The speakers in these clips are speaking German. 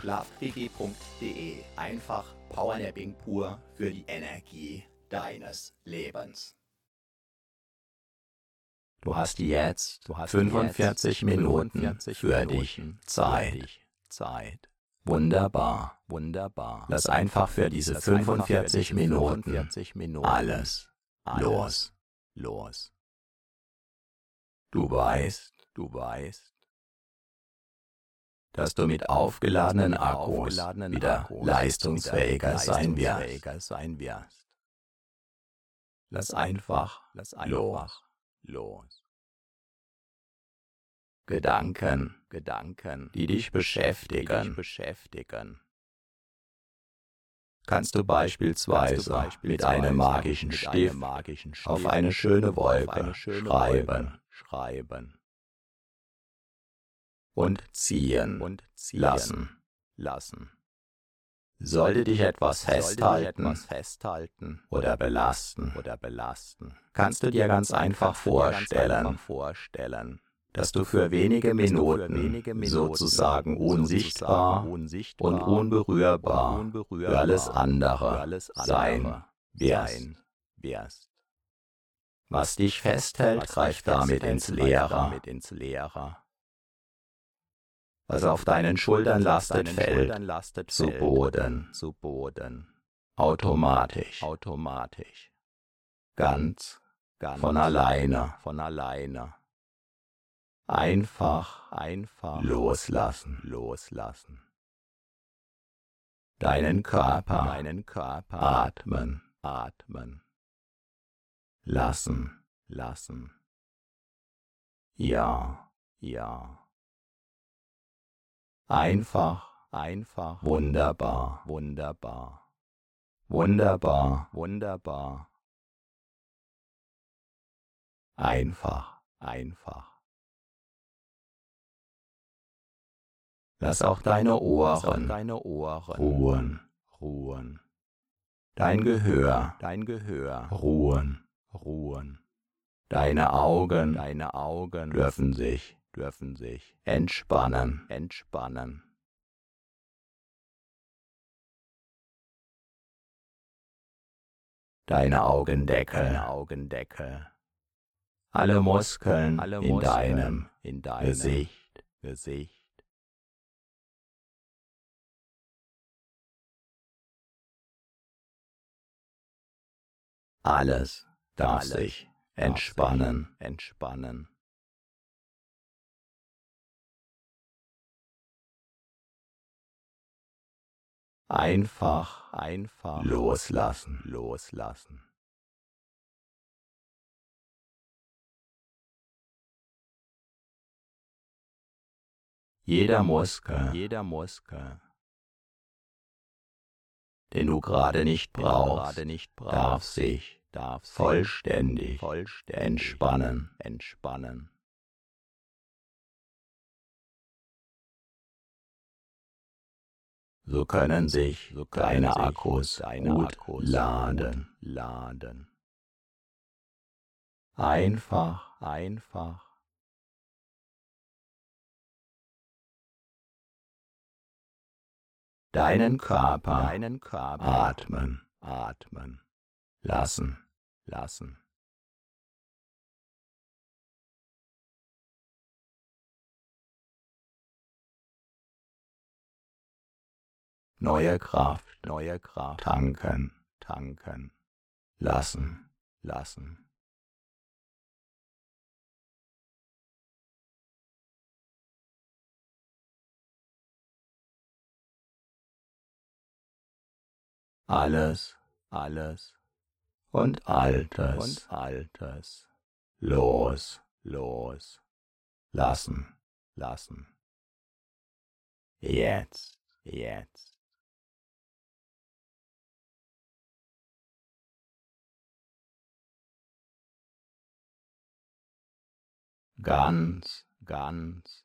Schlafquickie.de. Einfach Powernapping pur für die Energie deines Lebens. Du hast jetzt du hast 45 jetzt Minuten 45 für dich Zeit. Zeit. Wunderbar, wunderbar. Lass einfach für diese 45 Minuten alles los, los. Du weißt, du weißt, dass du mit aufgeladenen Akkus wieder leistungsfähiger sein wirst. Lass einfach, lass einfach los. Gedanken, Gedanken, die dich beschäftigen. Kannst du beispielsweise, mit einem magischen Stift, auf eine schöne Wolke eine schöne schreiben, schreiben und ziehen, und ziehen lassen, lassen. Sollte dich etwas festhalten, etwas festhalten oder belasten, oder belasten, kannst du dir ganz einfach vorstellen, vorstellen dass du für wenige Minuten sozusagen unsichtbar und unberührbar für alles andere sein wirst. Was dich festhält, greift damit ins Leere. Was auf deinen Schultern lastet, fällt zu Boden, zu Boden, automatisch, automatisch, ganz, ganz von alleine, von alleine. Einfach, einfach loslassen, loslassen. Deinen Körper, deinen Körper atmen, atmen. Lassen, lassen. Ja, ja. Einfach, einfach. Wunderbar, wunderbar. Wunderbar, wunderbar. Einfach, einfach. Lass auch deine Ohren, deine Ohren ruhen, ruhen. Dein Gehör, dein Gehör ruhen, ruhen. Deine Augen, deine Augen dürfen sich, dürfen sich entspannen, entspannen. Deine Augendeckel, deine Augendeckel. Alle Muskeln, Alle Muskeln in deinem, in deinem Gesicht, Gesicht Alles darf sich entspannen, entspannen. Einfach, einfach loslassen, loslassen. Jeder Muskel, jeder Muskel, den du gerade nicht brauchst, darf sich darf vollständig vollständig entspannen. entspannen. So können sich So können deine Akkus deine gut Akkus laden. laden. Einfach Einfach deinen Körper deinen Körper atmen atmen lassen. lassen. Neue Kraft Neue Kraft tanken tanken lassen. lassen. Alles Alles und Altes und Altes los los lassen. lassen. Jetzt. Jetzt. Ganz Ganz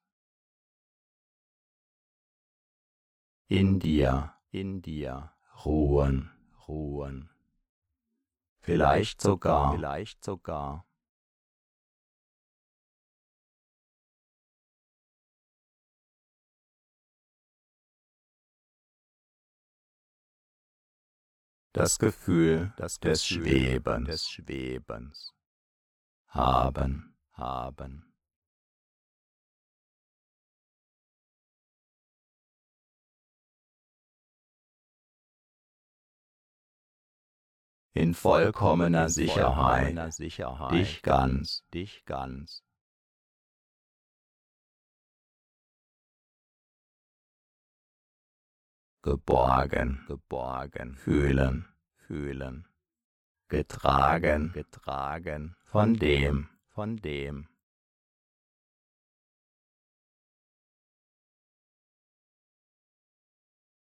in dir in dir ruhen. ruhen. Vielleicht sogar Vielleicht sogar das Gefühl das des Gefühl Schwebens des Schwebens haben. haben. In vollkommener Sicherheit. dich ganz. Dich ganz. Geborgen. Geborgen. Fühlen, fühlen, getragen. Getragen. Von dem, von dem,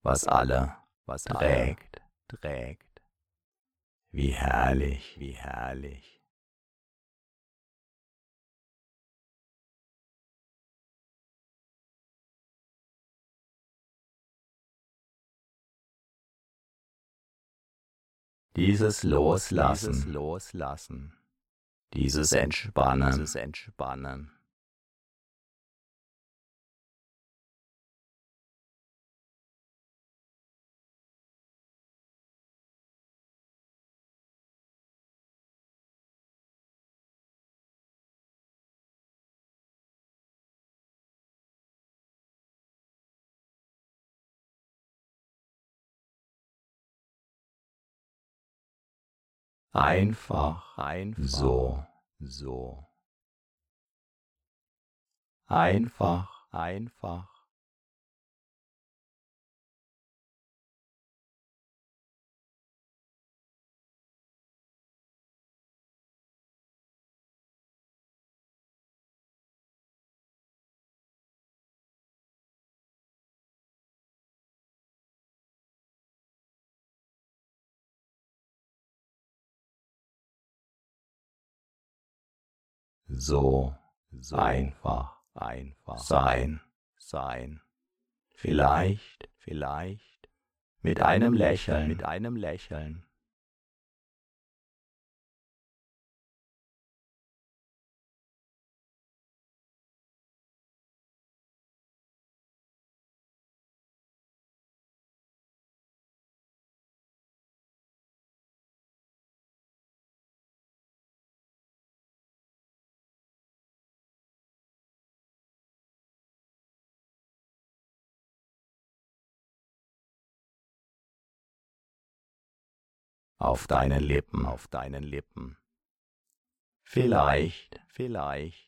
was alle was alle trägt. trägt. Wie herrlich. Wie herrlich. Dieses Loslassen, Dieses Loslassen, dieses Entspannen, dieses Entspannen, einfach einfach so, so, einfach einfach so so einfach einfach sein. sein. Vielleicht Vielleicht mit einem Lächeln, mit einem Lächeln, auf deinen Lippen, auf deinen Lippen. vielleicht Vielleicht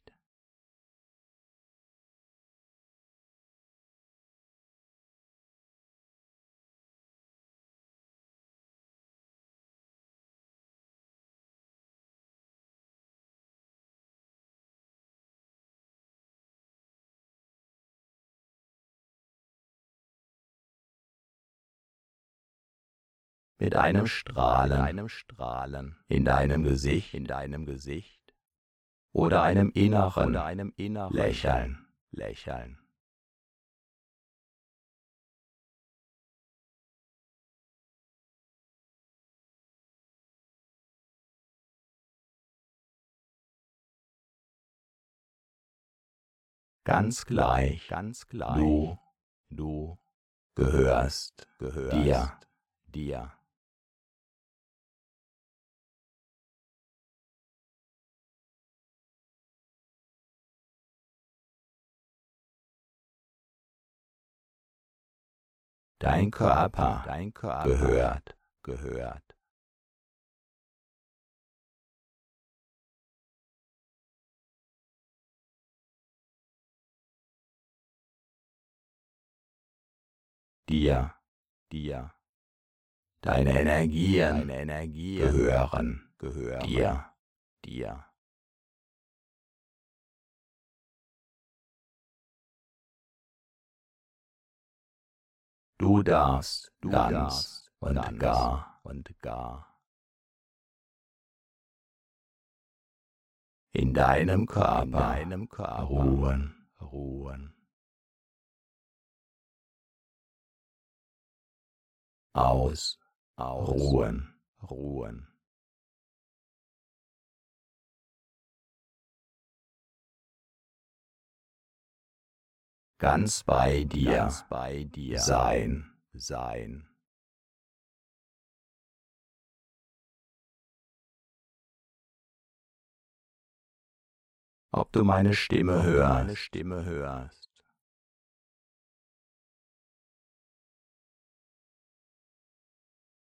mit einem Strahlen, einem Strahlen. In deinem Gesicht, in deinem Gesicht. Oder einem inneren, oder einem inneren. Lächeln, Lächeln. Ganz gleich, ganz gleich, du, du. Gehörst, gehörst dir, dir. Dein Körper, dein Körper gehört, gehört. Dir, dir. Deine Energien, deine Energien gehören, gehören dir, dir. Du darfst, du ganz darfst, und ganz gar und gar in deinem Körper, in deinem Körper ruhen, ruhen. Aus, aus, ruhen, ruhen. Ganz bei dir, ganz bei dir sein, sein. Ob du meine Stimme hörst, meine Stimme hörst.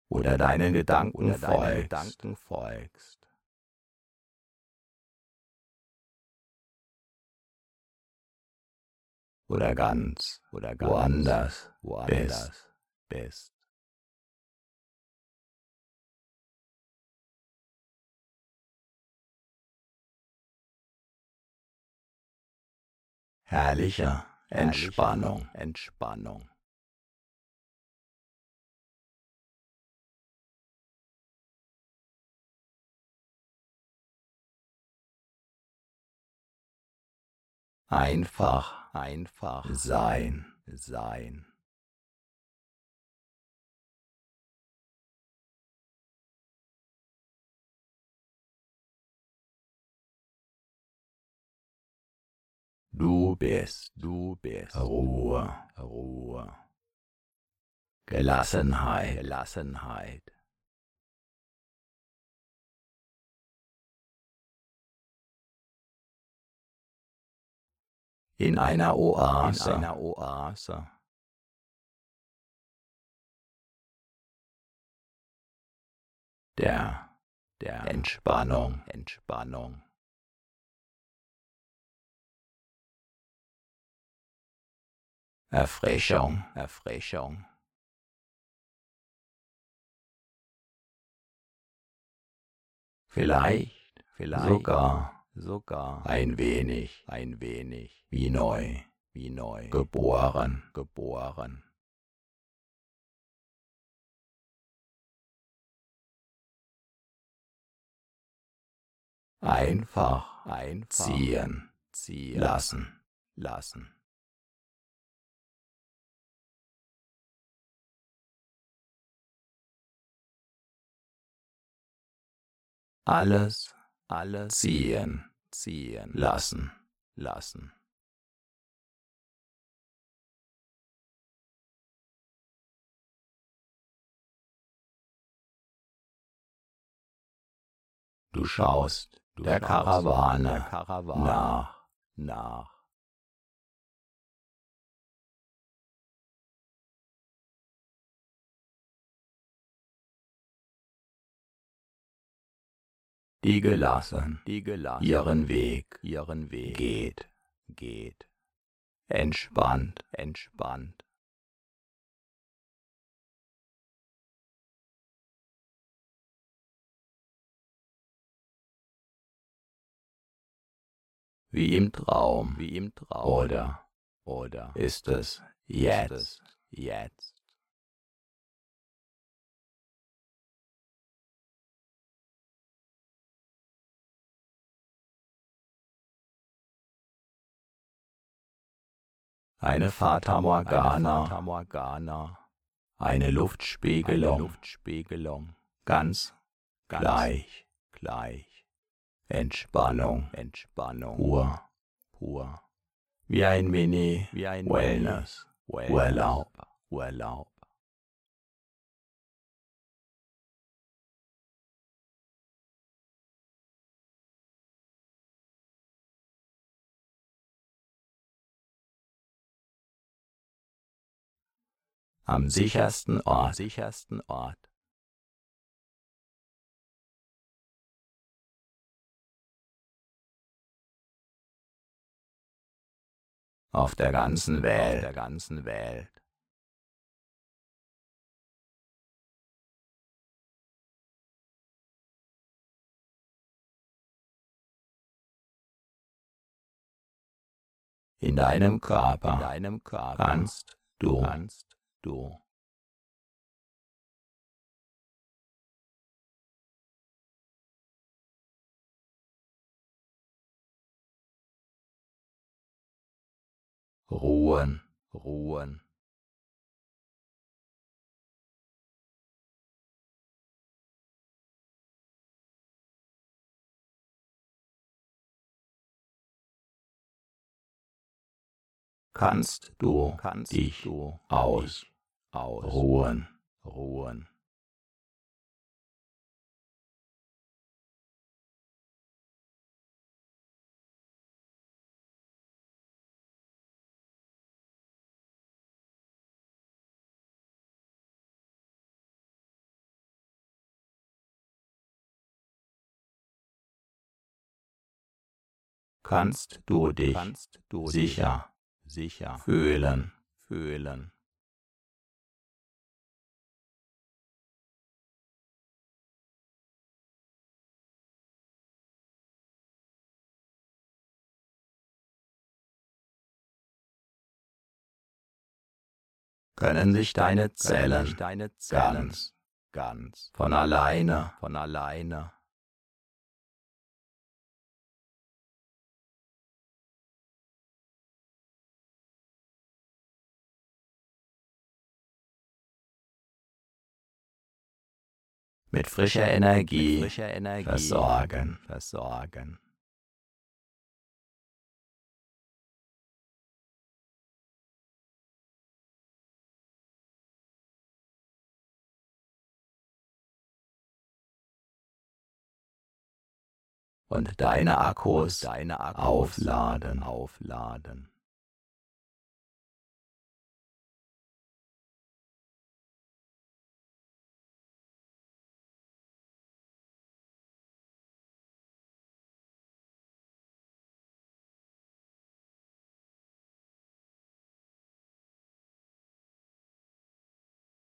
Oder deinen Gedanken, oder folgst. Deinen Gedanken folgst. Oder ganz oder ganz woanders, woanders bist. bist. Herrlicher Entspannung, Entspannung. Einfach einfach sein, sein. Du bist, du bist Ruhe, Ruhe. Gelassenheit, Gelassenheit. In einer Oase. In einer Oase. Der, der Entspannung, Entspannung. Erfrischung, Erfrischung. Vielleicht, vielleicht sogar sogar ein wenig, ein wenig wie neu, wie neu, geboren, geboren. Einfach, einfach ziehen, ziehen lassen, lassen. Alles alles ziehen, ziehen lassen, lassen. Du schaust du der, Karawane der Karawane nach, nach. Die gelassen, die gelassen ihren Weg, ihren Weg. geht, geht, entspannt, entspannt. Wie im Traum, wie im Traum. Oder, oder ist es jetzt, ist es jetzt? Eine Fata Morgana, eine Luftspiegelung, Luftspiegelung, ganz, ganz gleich, gleich, Entspannung, Entspannung, pur, pur, wie ein Mini, wie ein Wellness, Wellness. Urlaub, Urlaub. Am sichersten Ort, sichersten Ort. Auf der ganzen Welt, der ganzen Welt. In deinem Körper, in deinem Körper kannst du, kannst du. Ruhen, ruhen. kannst du kannst dich du aus ausruhen, ruhen. kannst du dich kannst du sicher, sicher fühlen, fühlen. Können sich deine Zellen, deine Zellen ganz, ganz von alleine, von alleine mit frischer Energie, mit frischer Energie versorgen, versorgen. Und deine Akkus, deine Akkus aufladen, aufladen.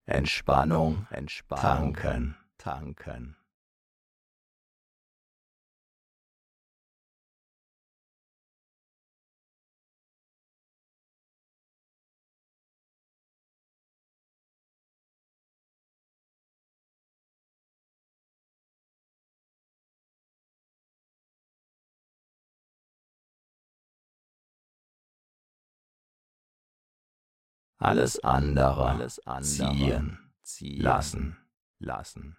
Entspannung, Entspannung, tanken, tanken. Alles andere, alles andere ziehen, ziehen lassen, lassen.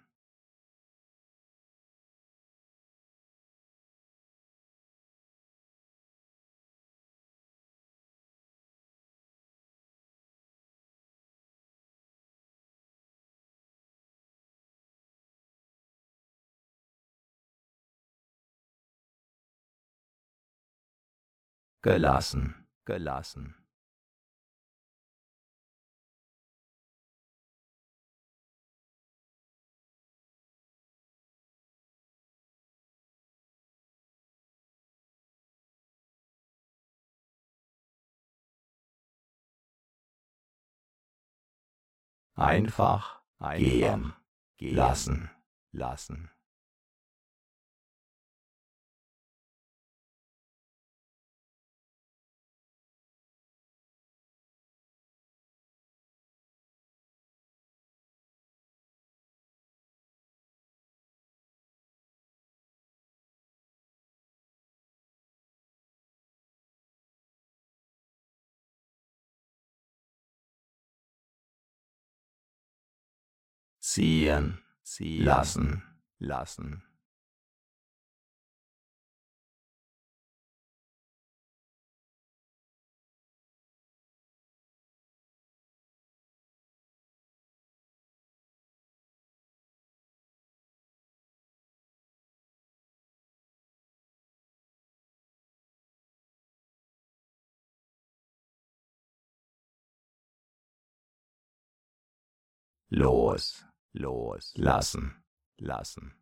gelassen, gelassen. Einfach, gehen lassen, lassen. Ziehen, ziehen lassen, lassen. los, los, lassen,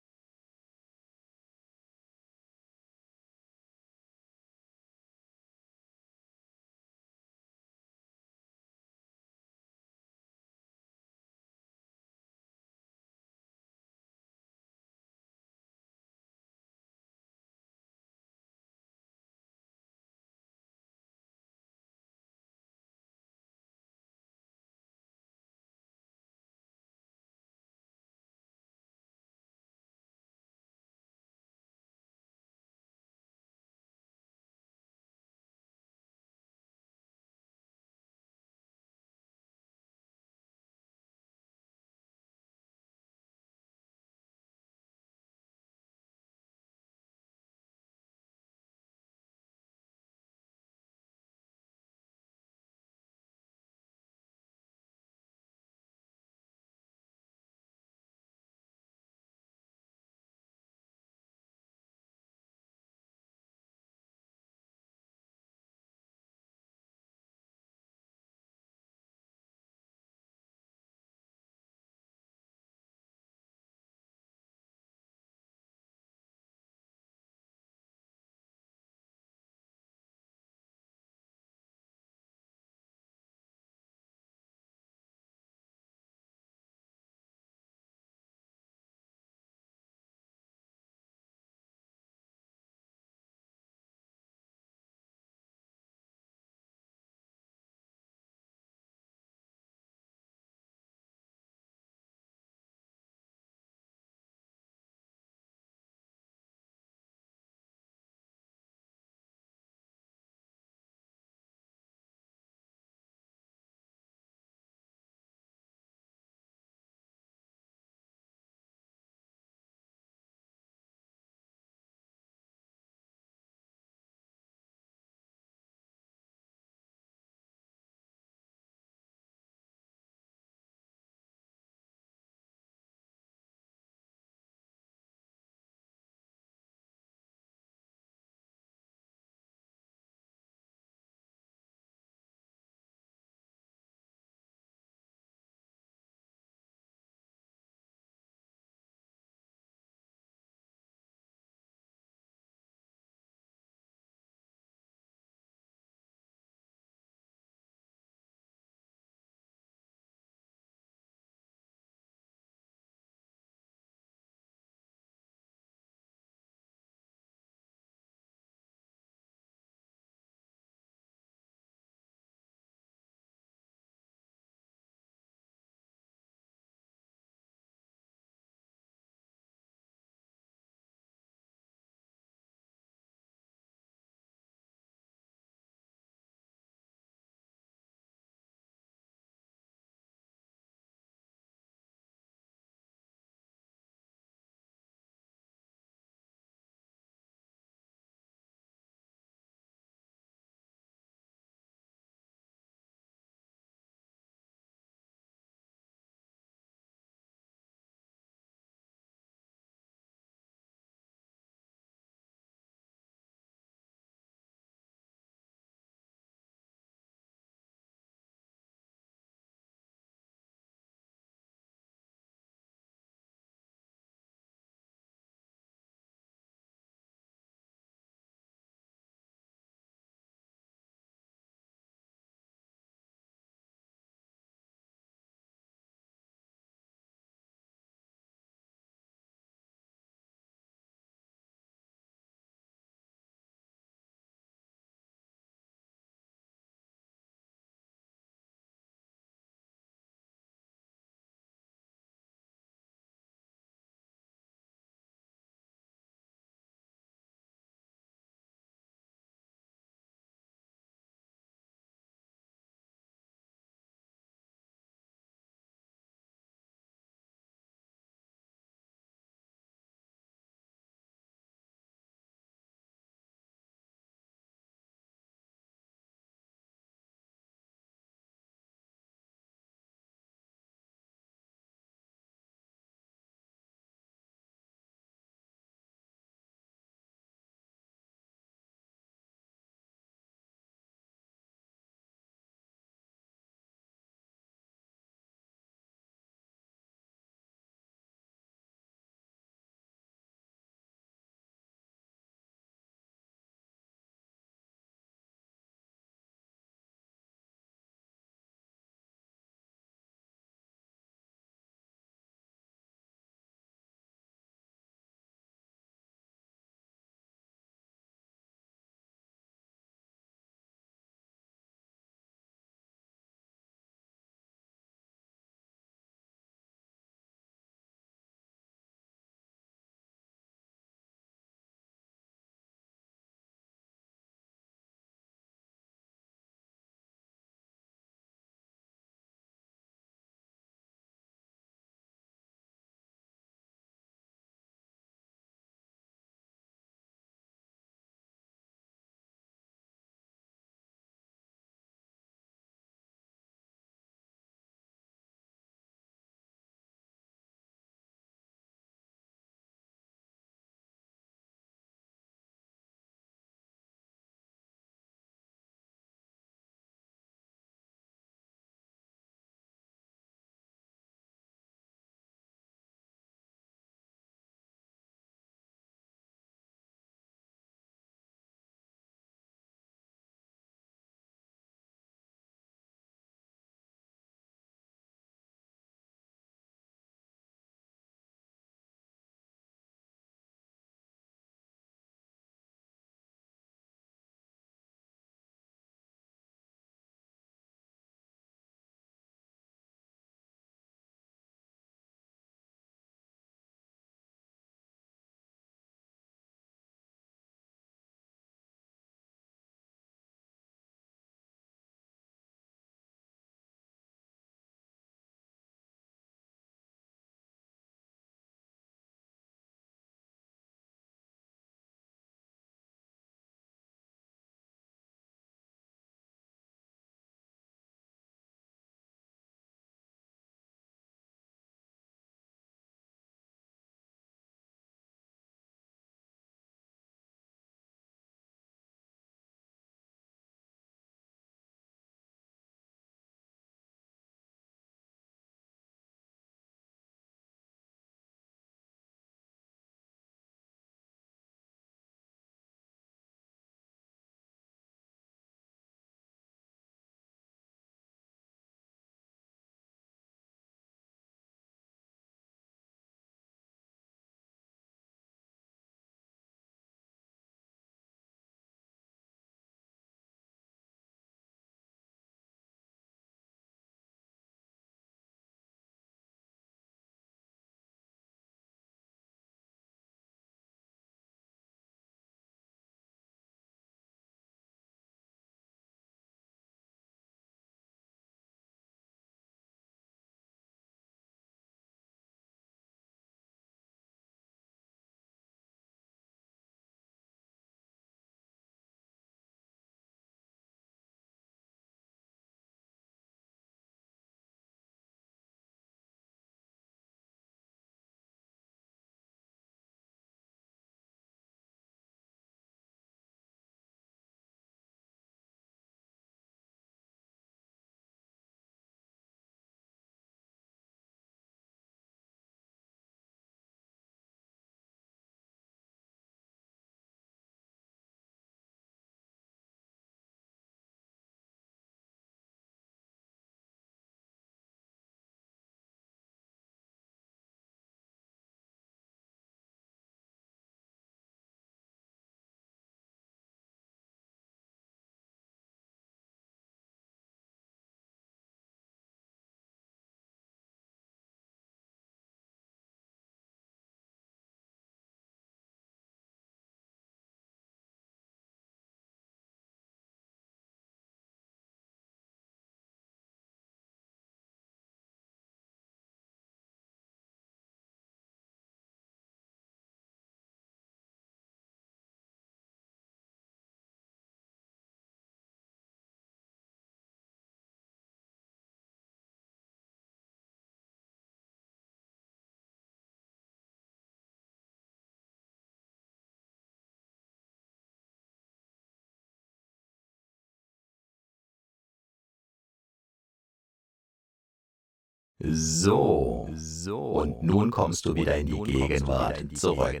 So, so. Und nun kommst du wieder in die Gegenwart zurück.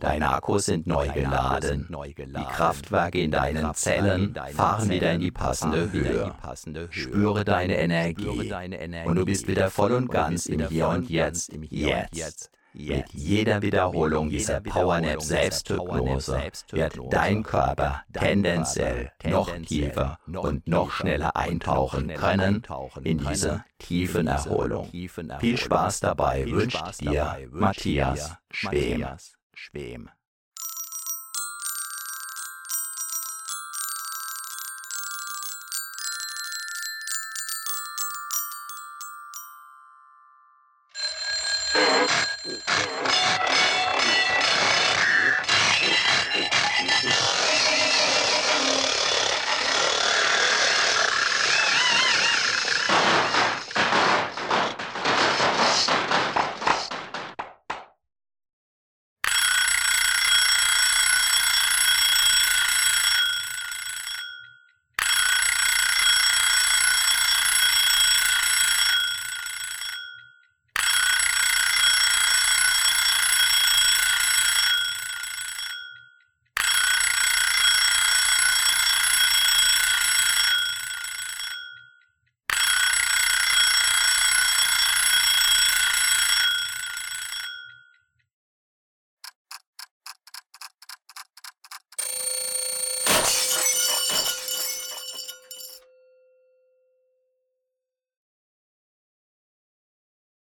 Deine Akkus sind neu geladen. Die Kraftwerke in deinen Zellen fahren wieder in die passende Höhe. Spüre deine Energie. Und du bist wieder voll und ganz im Hier und Jetzt. Jetzt. Mit jeder Wiederholung dieser Powernap Selbsthypnose wird dein Körper tendenziell noch tiefer und noch schneller eintauchen können in diese tiefen Erholung. Viel Spaß dabei wünscht dir Matthias Schwem.